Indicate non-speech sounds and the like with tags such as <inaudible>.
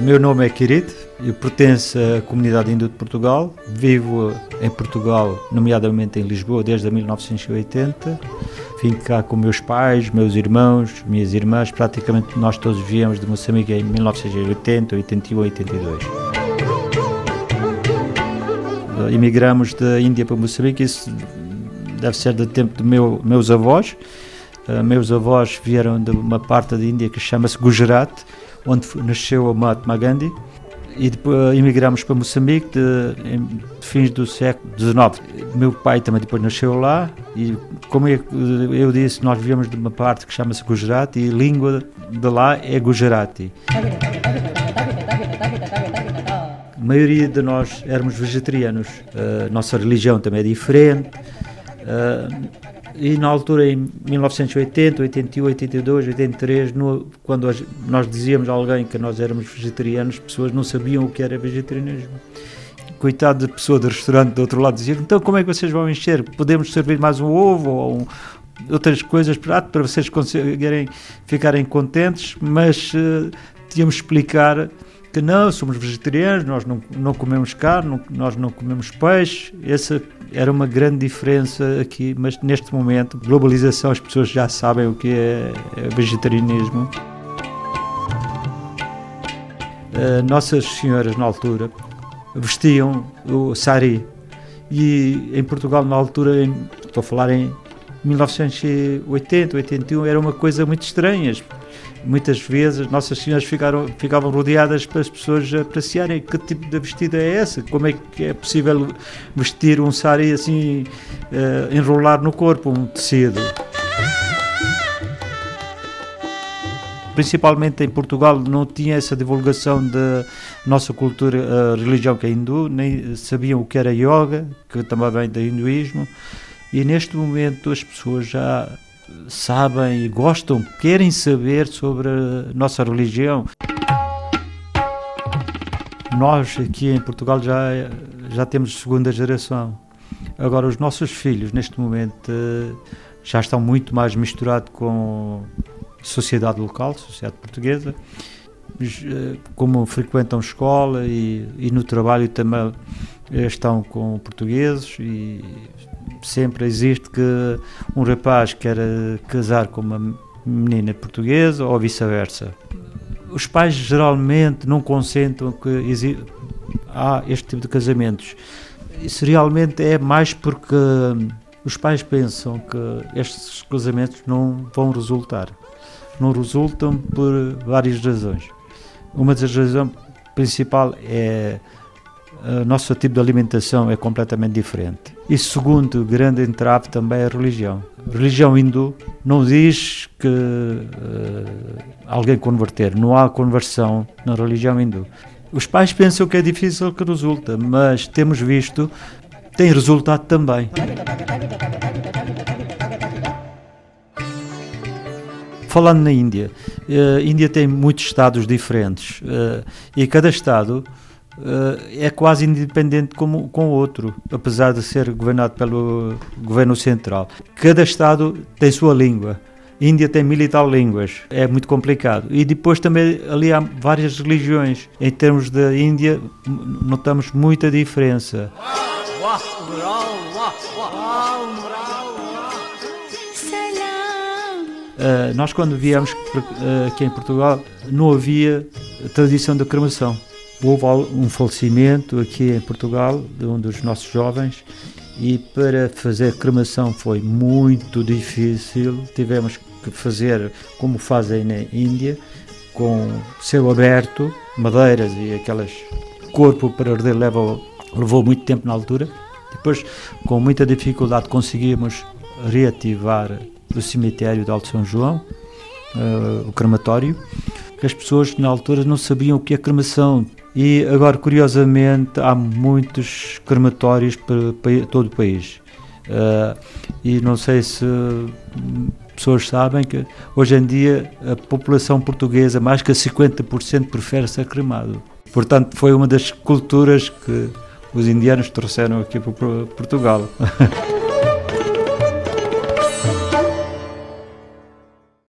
Uh, meu nome é Kirit, eu pertenço à comunidade hindu de Portugal, vivo em Portugal, nomeadamente em Lisboa, desde 1980. Vim cá com meus pais, meus irmãos, minhas irmãs, praticamente nós todos viemos de Moçambique em 1980, 81, 82. Imigramos da Índia para Moçambique, isso deve ser do tempo dos meu, meus avós. Uh, meus avós vieram de uma parte da Índia que chama-se Gujarat, onde nasceu Mahatma Gandhi e depois emigramos para Moçambique de, de fins do século XIX. Meu pai também depois nasceu lá e como eu, eu disse, nós viemos de uma parte que chama-se Gujarati e a língua de lá é Gujarati. A maioria de nós éramos vegetarianos, a nossa religião também é diferente. E na altura, em 1980, 81, 82, 83, no, quando nós dizíamos a alguém que nós éramos vegetarianos, pessoas não sabiam o que era vegetarianismo. Coitado de pessoa do restaurante do outro lado dizia: então como é que vocês vão encher? Podemos servir mais um ovo ou um, outras coisas para, para vocês conseguirem ficarem contentes, mas uh, tínhamos de explicar que não, somos vegetarianos, nós não, não comemos carne, não, nós não comemos peixe. Essa era uma grande diferença aqui, mas neste momento, globalização, as pessoas já sabem o que é, é vegetarianismo. Uh, nossas senhoras, na altura, vestiam o sari. E em Portugal, na altura, em, estou a falar em 1980, 81, era uma coisa muito estranha muitas vezes Nossas Senhoras ficaram, ficavam rodeadas para as pessoas apreciarem que tipo de vestido é esse, como é que é possível vestir um sari assim, uh, enrolar no corpo um tecido. Principalmente em Portugal não tinha essa divulgação da nossa cultura, a religião que é hindu, nem sabiam o que era yoga, que também vem do hinduísmo, e neste momento as pessoas já sabem e gostam, querem saber sobre a nossa religião. Nós aqui em Portugal já, já temos segunda geração. Agora, os nossos filhos, neste momento, já estão muito mais misturados com sociedade local, sociedade portuguesa, eh, como frequentam escola e, e no trabalho também eh, estão com portugueses e sempre existe que um rapaz quer casar com uma menina portuguesa ou vice-versa. Os pais geralmente não consentam que há este tipo de casamentos. Isso realmente é mais porque os pais pensam que estes casamentos não vão resultar. Não resultam por várias razões. Uma das razões principal é o nosso tipo de alimentação é completamente diferente. E segundo grande entrave também é a religião. A religião hindu não diz que uh, alguém converter, não há conversão na religião hindu. Os pais pensam que é difícil que resulta, mas temos visto, tem resultado também. Falando na Índia, a uh, Índia tem muitos estados diferentes uh, e cada estado eh, é quase independente como com o outro, apesar de ser governado pelo governo central. Cada estado tem sua língua. Índia tem mil e tal línguas, é muito complicado. E depois também ali há várias religiões. Em termos da Índia, notamos muita diferença. Uh, nós quando viemos uh, aqui em Portugal não havia tradição da cremação houve um falecimento aqui em Portugal de um dos nossos jovens e para fazer cremação foi muito difícil. Tivemos que fazer como fazem na Índia, com céu aberto, madeiras e aquelas corpo para arder leva, levou muito tempo na altura. Depois, com muita dificuldade, conseguimos reativar o cemitério de Alto São João, uh, o crematório, as pessoas na altura não sabiam o que é cremação, e agora, curiosamente, há muitos crematórios para, todo o país. Uh, e não sei se pessoas sabem que hoje em dia a população portuguesa, mais que 50%, prefere ser cremado. Portanto, foi uma das culturas que os indianos trouxeram aqui para Portugal. <laughs>